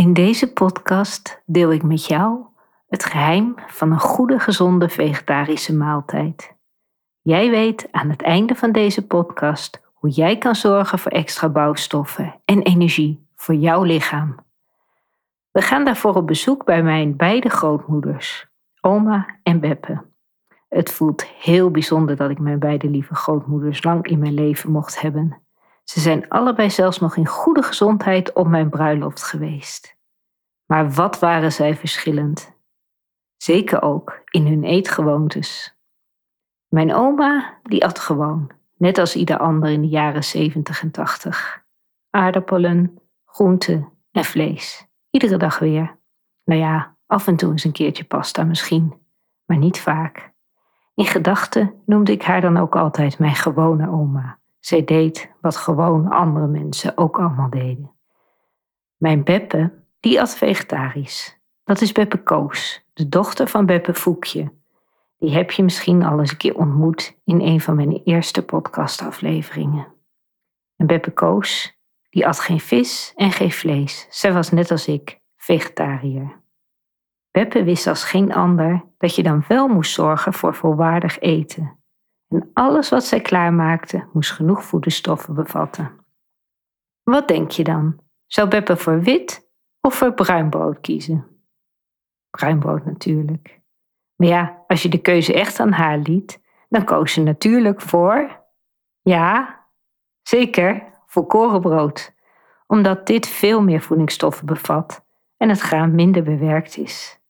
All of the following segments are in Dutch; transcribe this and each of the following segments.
In deze podcast deel ik met jou het geheim van een goede, gezonde vegetarische maaltijd. Jij weet aan het einde van deze podcast hoe jij kan zorgen voor extra bouwstoffen en energie voor jouw lichaam. We gaan daarvoor op bezoek bij mijn beide grootmoeders, oma en Beppe. Het voelt heel bijzonder dat ik mijn beide lieve grootmoeders lang in mijn leven mocht hebben. Ze zijn allebei zelfs nog in goede gezondheid op mijn bruiloft geweest. Maar wat waren zij verschillend? Zeker ook in hun eetgewoontes. Mijn oma, die at gewoon, net als ieder ander in de jaren 70 en 80. Aardappelen, groenten en vlees. Iedere dag weer. Nou ja, af en toe eens een keertje pasta misschien, maar niet vaak. In gedachten noemde ik haar dan ook altijd mijn gewone oma. Zij deed wat gewoon andere mensen ook allemaal deden. Mijn Beppe, die at vegetarisch. Dat is Beppe Koos, de dochter van Beppe Voekje. Die heb je misschien al eens een keer ontmoet in een van mijn eerste podcastafleveringen. En Beppe Koos, die at geen vis en geen vlees. Zij was net als ik, vegetariër. Beppe wist als geen ander dat je dan wel moest zorgen voor volwaardig eten. En alles wat zij klaarmaakte moest genoeg voedingsstoffen bevatten. Wat denk je dan? Zou Beppe voor wit of voor bruin brood kiezen? Bruin brood natuurlijk. Maar ja, als je de keuze echt aan haar liet, dan koos ze natuurlijk voor. Ja, zeker, voor korenbrood, omdat dit veel meer voedingsstoffen bevat en het graan minder bewerkt is.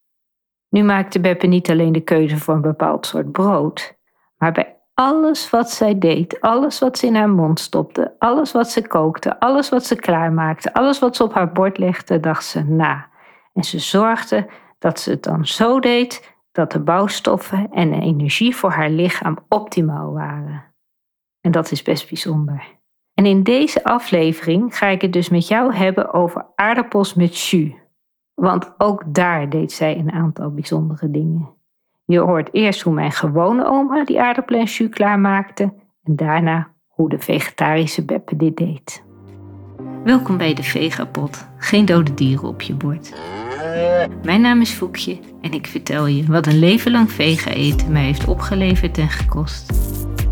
Nu maakte Beppe niet alleen de keuze voor een bepaald soort brood, maar bij alles wat zij deed, alles wat ze in haar mond stopte, alles wat ze kookte, alles wat ze klaarmaakte, alles wat ze op haar bord legde, dacht ze na. En ze zorgde dat ze het dan zo deed dat de bouwstoffen en de energie voor haar lichaam optimaal waren. En dat is best bijzonder. En in deze aflevering ga ik het dus met jou hebben over aardappels met jus. Want ook daar deed zij een aantal bijzondere dingen. Je hoort eerst hoe mijn gewone oma die aardappelen en jus klaarmaakte en daarna hoe de vegetarische Beppe dit deed. Welkom bij de Vegapot. Geen dode dieren op je bord. Mijn naam is Foekje en ik vertel je wat een leven lang vega eten mij heeft opgeleverd en gekost.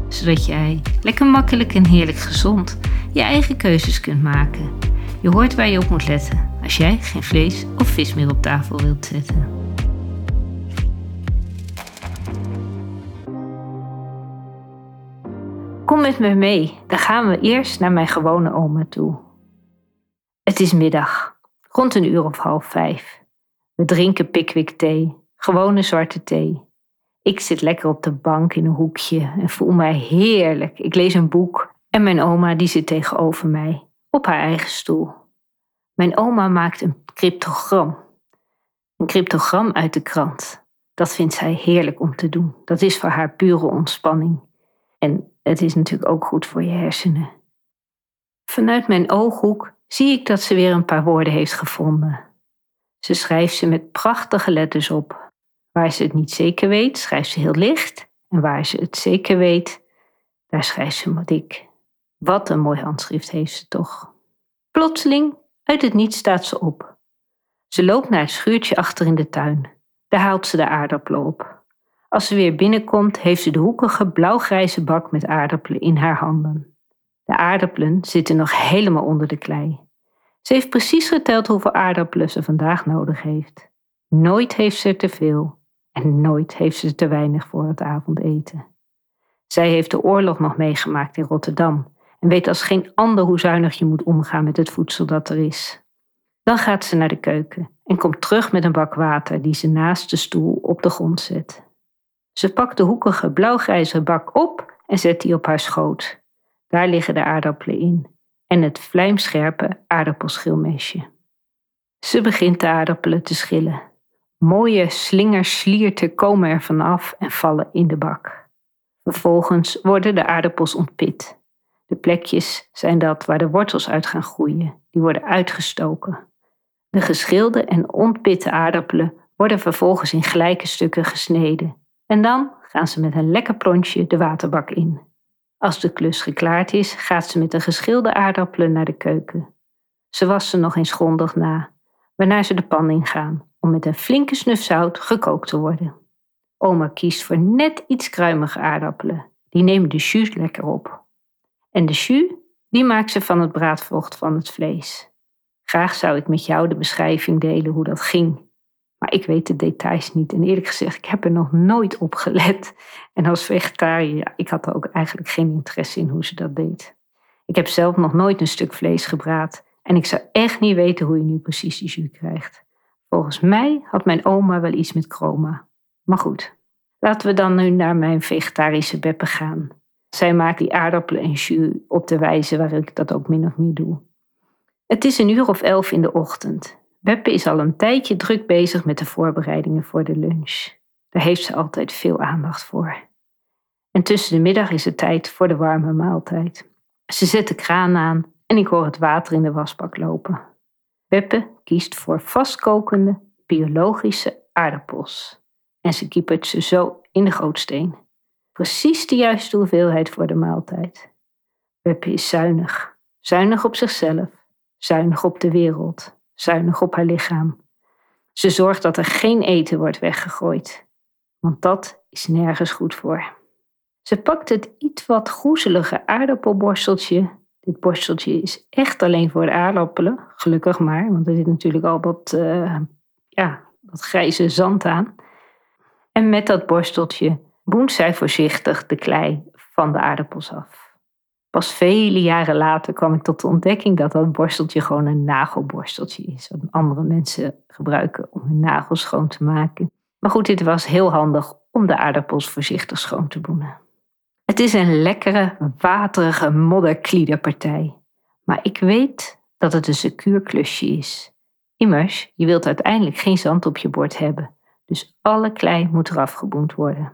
Zodat jij lekker makkelijk en heerlijk gezond je eigen keuzes kunt maken. Je hoort waar je op moet letten als jij geen vlees of vis meer op tafel wilt zetten. Kom met me mee, dan gaan we eerst naar mijn gewone oma toe. Het is middag, rond een uur of half vijf. We drinken Pickwick thee, gewone zwarte thee. Ik zit lekker op de bank in een hoekje en voel mij heerlijk. Ik lees een boek en mijn oma die zit tegenover mij, op haar eigen stoel. Mijn oma maakt een cryptogram. Een cryptogram uit de krant. Dat vindt zij heerlijk om te doen. Dat is voor haar pure ontspanning. En het is natuurlijk ook goed voor je hersenen. Vanuit mijn ooghoek zie ik dat ze weer een paar woorden heeft gevonden. Ze schrijft ze met prachtige letters op. Waar ze het niet zeker weet, schrijft ze heel licht. En waar ze het zeker weet, daar schrijft ze maar dik. Wat een mooi handschrift heeft ze toch. Plotseling, uit het niets staat ze op. Ze loopt naar het schuurtje achter in de tuin. Daar haalt ze de aardappelen op. Als ze weer binnenkomt, heeft ze de hoekige blauwgrijze bak met aardappelen in haar handen. De aardappelen zitten nog helemaal onder de klei. Ze heeft precies geteld hoeveel aardappelen ze vandaag nodig heeft. Nooit heeft ze te veel en nooit heeft ze te weinig voor het avondeten. Zij heeft de oorlog nog meegemaakt in Rotterdam en weet als geen ander hoe zuinig je moet omgaan met het voedsel dat er is. Dan gaat ze naar de keuken en komt terug met een bak water die ze naast de stoel op de grond zet. Ze pakt de hoekige blauwgrijze bak op en zet die op haar schoot. Daar liggen de aardappelen in en het vlijmscherpe aardappelschilmesje. Ze begint de aardappelen te schillen. Mooie slingerslierten komen er vanaf en vallen in de bak. Vervolgens worden de aardappels ontpit. De plekjes zijn dat waar de wortels uit gaan groeien. Die worden uitgestoken. De geschilde en ontpitte aardappelen worden vervolgens in gelijke stukken gesneden. En dan gaan ze met een lekker plontje de waterbak in. Als de klus geklaard is, gaat ze met de geschilde aardappelen naar de keuken. Ze was ze nog eens grondig na, waarna ze de pan ingaan om met een flinke snuf zout gekookt te worden. Oma kiest voor net iets kruimige aardappelen. Die nemen de jus lekker op. En de jus, die maakt ze van het braadvocht van het vlees. Graag zou ik met jou de beschrijving delen hoe dat ging. Maar ik weet de details niet. En eerlijk gezegd, ik heb er nog nooit op gelet. En als vegetariër, ik had er ook eigenlijk geen interesse in hoe ze dat deed. Ik heb zelf nog nooit een stuk vlees gebraad. En ik zou echt niet weten hoe je nu precies die jus krijgt. Volgens mij had mijn oma wel iets met chroma. Maar goed, laten we dan nu naar mijn vegetarische beppe gaan. Zij maakt die aardappelen en jus op de wijze waar ik dat ook min of meer doe. Het is een uur of elf in de ochtend. Beppe is al een tijdje druk bezig met de voorbereidingen voor de lunch. Daar heeft ze altijd veel aandacht voor. En tussen de middag is het tijd voor de warme maaltijd. Ze zet de kraan aan en ik hoor het water in de wasbak lopen. Beppe kiest voor vastkokende biologische aardappels. En ze kiepert ze zo in de gootsteen. Precies de juiste hoeveelheid voor de maaltijd. Beppe is zuinig. Zuinig op zichzelf. Zuinig op de wereld. Zuinig op haar lichaam. Ze zorgt dat er geen eten wordt weggegooid. Want dat is nergens goed voor. Ze pakt het iets wat groezelige aardappelborsteltje dit borsteltje is echt alleen voor de aardappelen, gelukkig maar, want er zit natuurlijk al wat, uh, ja, wat grijze zand aan. En met dat borsteltje boent zij voorzichtig de klei van de aardappels af. Pas vele jaren later kwam ik tot de ontdekking dat dat borsteltje gewoon een nagelborsteltje is, wat andere mensen gebruiken om hun nagels schoon te maken. Maar goed, dit was heel handig om de aardappels voorzichtig schoon te boenen. Het is een lekkere, waterige modderkliederpartij. Maar ik weet dat het een secuur klusje is. Immers, je wilt uiteindelijk geen zand op je bord hebben. Dus alle klei moet eraf geboend worden.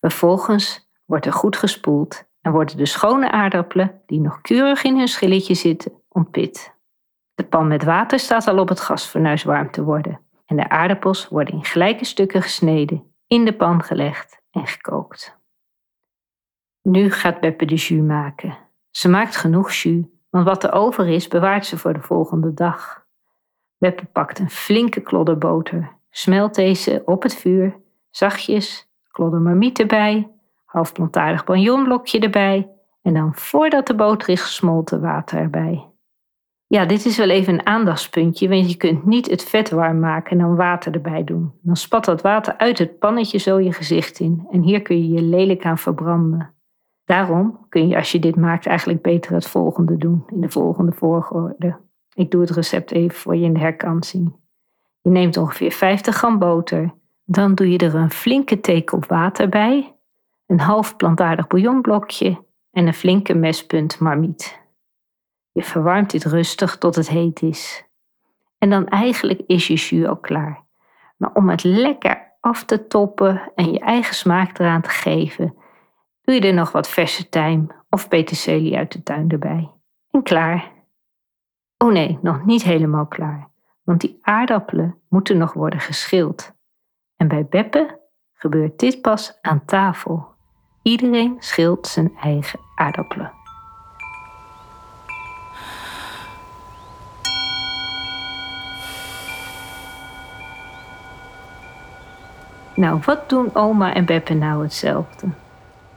Vervolgens wordt er goed gespoeld en worden de schone aardappelen, die nog keurig in hun schilletje zitten, ontpit. De pan met water staat al op het gasfornuis warm te worden. En de aardappels worden in gelijke stukken gesneden, in de pan gelegd en gekookt. Nu gaat Beppe de jus maken. Ze maakt genoeg jus, want wat er over is bewaart ze voor de volgende dag. Beppe pakt een flinke klodder boter, smelt deze op het vuur, zachtjes, klodder marmiet erbij, half plantaardig bouillonblokje erbij en dan voordat de boter is gesmolten water erbij. Ja, dit is wel even een aandachtspuntje, want je kunt niet het vet warm maken en dan water erbij doen. Dan spat dat water uit het pannetje zo je gezicht in en hier kun je je lelijk aan verbranden. Daarom kun je als je dit maakt eigenlijk beter het volgende doen, in de volgende volgorde. Ik doe het recept even voor je in de herkansing. Je neemt ongeveer 50 gram boter. Dan doe je er een flinke theekop water bij, een half plantaardig bouillonblokje en een flinke mespunt marmiet. Je verwarmt dit rustig tot het heet is. En dan eigenlijk is je jus al klaar. Maar om het lekker af te toppen en je eigen smaak eraan te geven, Doe je er nog wat verse tijm of peterselie uit de tuin erbij. En klaar. Oh nee, nog niet helemaal klaar, want die aardappelen moeten nog worden geschild. En bij Beppe gebeurt dit pas aan tafel. Iedereen schilt zijn eigen aardappelen. Nou, wat doen oma en Beppe nou hetzelfde?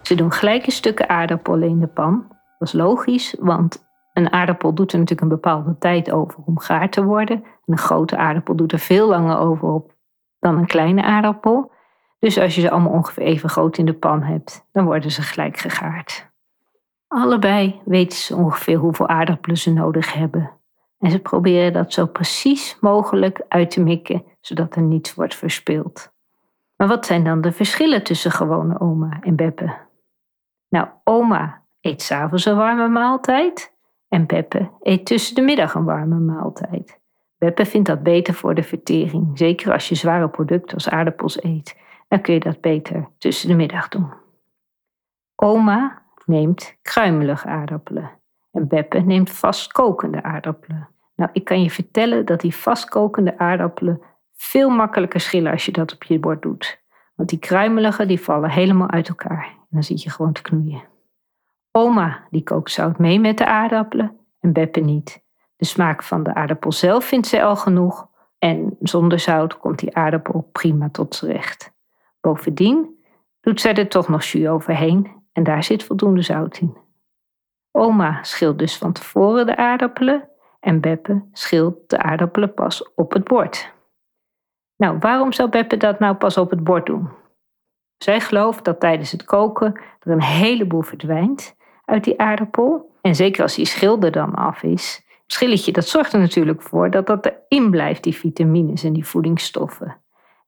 Ze doen gelijke stukken aardappelen in de pan. Dat is logisch, want een aardappel doet er natuurlijk een bepaalde tijd over om gaar te worden. En een grote aardappel doet er veel langer over op dan een kleine aardappel. Dus als je ze allemaal ongeveer even groot in de pan hebt, dan worden ze gelijk gegaard. Allebei weten ze ongeveer hoeveel aardappelen ze nodig hebben. En ze proberen dat zo precies mogelijk uit te mikken, zodat er niets wordt verspild. Maar wat zijn dan de verschillen tussen gewone oma en Beppe? Nou, oma eet s'avonds een warme maaltijd en Beppe eet tussen de middag een warme maaltijd. Beppe vindt dat beter voor de vertering, zeker als je zware producten als aardappels eet. Dan kun je dat beter tussen de middag doen. Oma neemt kruimelige aardappelen en Beppe neemt vastkokende aardappelen. Nou, ik kan je vertellen dat die vastkokende aardappelen veel makkelijker schillen als je dat op je bord doet. Want die kruimelige die vallen helemaal uit elkaar. En dan zit je gewoon te knoeien. Oma die kookt zout mee met de aardappelen en Beppe niet. De smaak van de aardappel zelf vindt zij al genoeg En zonder zout komt die aardappel prima tot z'n recht. Bovendien doet zij er toch nog jus overheen en daar zit voldoende zout in. Oma schilt dus van tevoren de aardappelen en Beppe schilt de aardappelen pas op het bord. Nou, waarom zou Beppe dat nou pas op het bord doen? Zij gelooft dat tijdens het koken er een heleboel verdwijnt uit die aardappel. En zeker als die schilder dan af is. Schilletje, dat zorgt er natuurlijk voor dat dat erin blijft, die vitamines en die voedingsstoffen.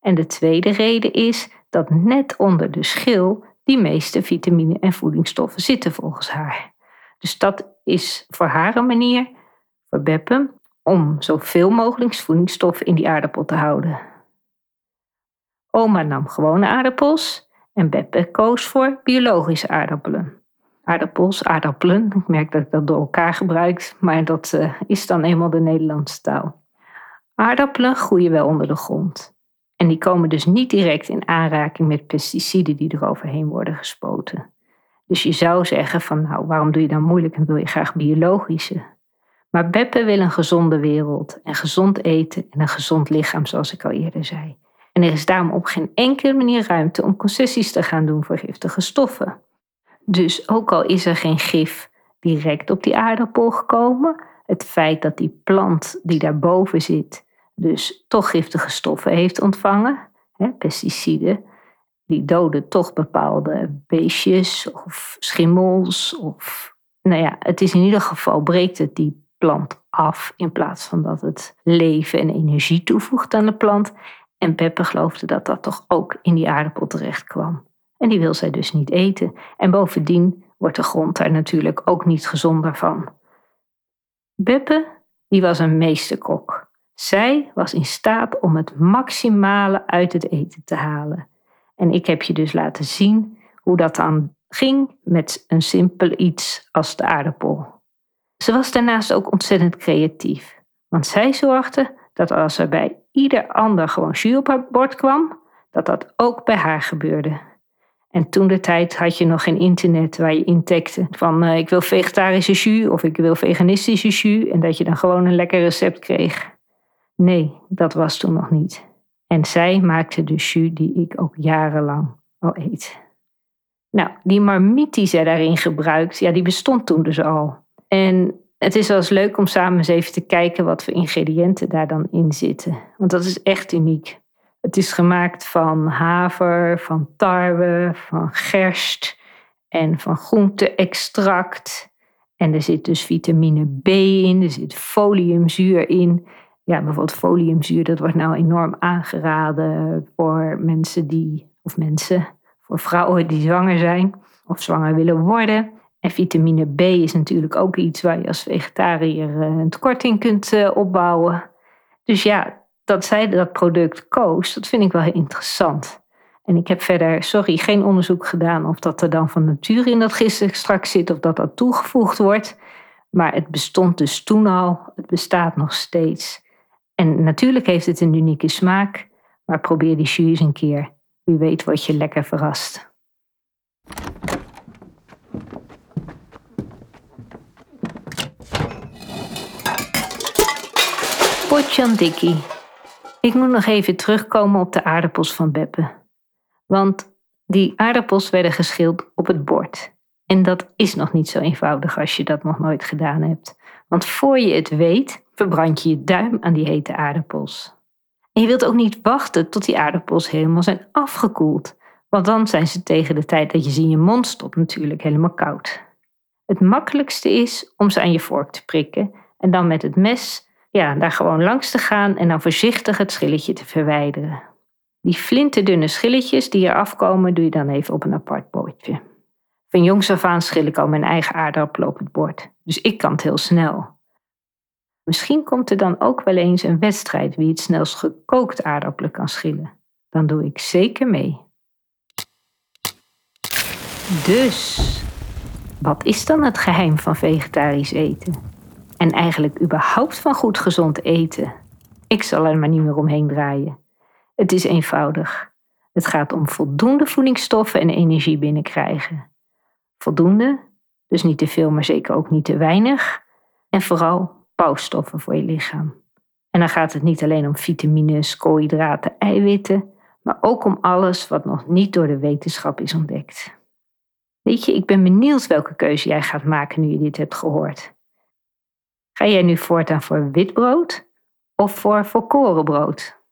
En de tweede reden is dat net onder de schil die meeste vitamine en voedingsstoffen zitten volgens haar. Dus dat is voor haar een manier, voor Beppe, om zoveel mogelijk voedingsstoffen in die aardappel te houden. Oma nam gewone aardappels en Beppe koos voor biologische aardappelen. Aardappels, aardappelen, ik merk dat ik dat door elkaar gebruik, maar dat uh, is dan eenmaal de Nederlandse taal. Aardappelen groeien wel onder de grond. En die komen dus niet direct in aanraking met pesticiden die er overheen worden gespoten. Dus je zou zeggen van nou, waarom doe je dan moeilijk en wil je graag biologische? Maar Beppe wil een gezonde wereld en gezond eten en een gezond lichaam, zoals ik al eerder zei. En er is daarom op geen enkele manier ruimte om concessies te gaan doen voor giftige stoffen. Dus ook al is er geen gif direct op die aardappel gekomen, het feit dat die plant die daarboven zit, dus toch giftige stoffen heeft ontvangen, hè, pesticiden, die doden toch bepaalde beestjes of schimmels. Of, nou ja, het is in ieder geval breekt het die plant af in plaats van dat het leven en energie toevoegt aan de plant. En Peppe geloofde dat dat toch ook in die aardappel terecht kwam. En die wil zij dus niet eten. En bovendien wordt de grond daar natuurlijk ook niet gezonder van. Beppe, die was een meesterkok. Zij was in staat om het maximale uit het eten te halen. En ik heb je dus laten zien hoe dat dan ging met een simpel iets als de aardappel. Ze was daarnaast ook ontzettend creatief, want zij zorgde dat als er bij ieder ander gewoon jus op haar bord kwam, dat dat ook bij haar gebeurde. En toen de tijd had je nog geen internet waar je intekte van uh, ik wil vegetarische jus of ik wil veganistische jus en dat je dan gewoon een lekker recept kreeg. Nee, dat was toen nog niet. En zij maakte de jus die ik ook jarenlang al eet. Nou, die marmiet die zij daarin gebruikt, ja, die bestond toen dus al. En het is wel eens leuk om samen eens even te kijken wat voor ingrediënten daar dan in zitten. Want dat is echt uniek. Het is gemaakt van haver, van tarwe, van gerst en van groente-extract. En er zit dus vitamine B in, er zit foliumzuur in. Ja, bijvoorbeeld foliumzuur, dat wordt nou enorm aangeraden voor mensen die, of mensen, voor vrouwen die zwanger zijn of zwanger willen worden. En vitamine B is natuurlijk ook iets waar je als vegetariër eh, een tekort in kunt eh, opbouwen. Dus ja, dat zij dat product koos, dat vind ik wel heel interessant. En ik heb verder, sorry, geen onderzoek gedaan of dat er dan van nature in dat gisteren zit of dat dat toegevoegd wordt. Maar het bestond dus toen al, het bestaat nog steeds. En natuurlijk heeft het een unieke smaak, maar probeer die jus een keer. Wie weet word je lekker verrast. Potjandikkie. Ik moet nog even terugkomen op de aardappels van Beppe. Want die aardappels werden geschild op het bord. En dat is nog niet zo eenvoudig als je dat nog nooit gedaan hebt. Want voor je het weet, verbrand je je duim aan die hete aardappels. En je wilt ook niet wachten tot die aardappels helemaal zijn afgekoeld. Want dan zijn ze tegen de tijd dat je ze in je mond stopt natuurlijk helemaal koud. Het makkelijkste is om ze aan je vork te prikken en dan met het mes ja, daar gewoon langs te gaan en dan voorzichtig het schilletje te verwijderen. Die flinterdunne schilletjes die er afkomen, doe je dan even op een apart bordje. Van jongs af aan schil ik al mijn eigen aardappelen op het bord, dus ik kan het heel snel. Misschien komt er dan ook wel eens een wedstrijd wie het snelst gekookt aardappelen kan schillen. Dan doe ik zeker mee. Dus, wat is dan het geheim van vegetarisch eten? En eigenlijk überhaupt van goed gezond eten. Ik zal er maar niet meer omheen draaien. Het is eenvoudig. Het gaat om voldoende voedingsstoffen en energie binnenkrijgen. Voldoende, dus niet te veel, maar zeker ook niet te weinig. En vooral bouwstoffen voor je lichaam. En dan gaat het niet alleen om vitamines, koolhydraten, eiwitten, maar ook om alles wat nog niet door de wetenschap is ontdekt. Weet je, ik ben benieuwd welke keuze jij gaat maken nu je dit hebt gehoord. Ga jij nu voortaan voor wit brood of voor volkorenbrood?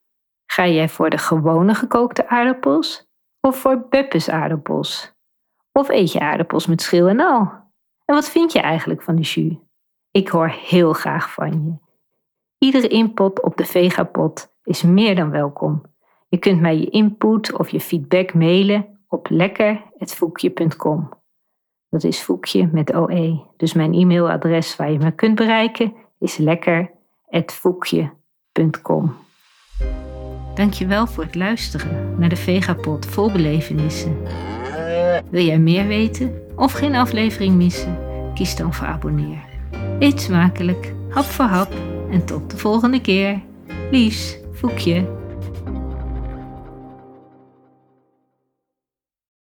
Ga jij voor de gewone gekookte aardappels of voor Beppes aardappels? Of eet je aardappels met schil en al? En wat vind je eigenlijk van de jus? Ik hoor heel graag van je. Iedere input op de Vegapot is meer dan welkom. Je kunt mij je input of je feedback mailen op lekker.voekje.com. Dat is voekje met OE. Dus mijn e-mailadres waar je me kunt bereiken is lekker.voekje.com. Dankjewel voor het luisteren naar de Vegapot vol belevenissen. Wil jij meer weten of geen aflevering missen? Kies dan voor abonneer. Eet smakelijk, hap voor hap en tot de volgende keer. Lies, Voekje.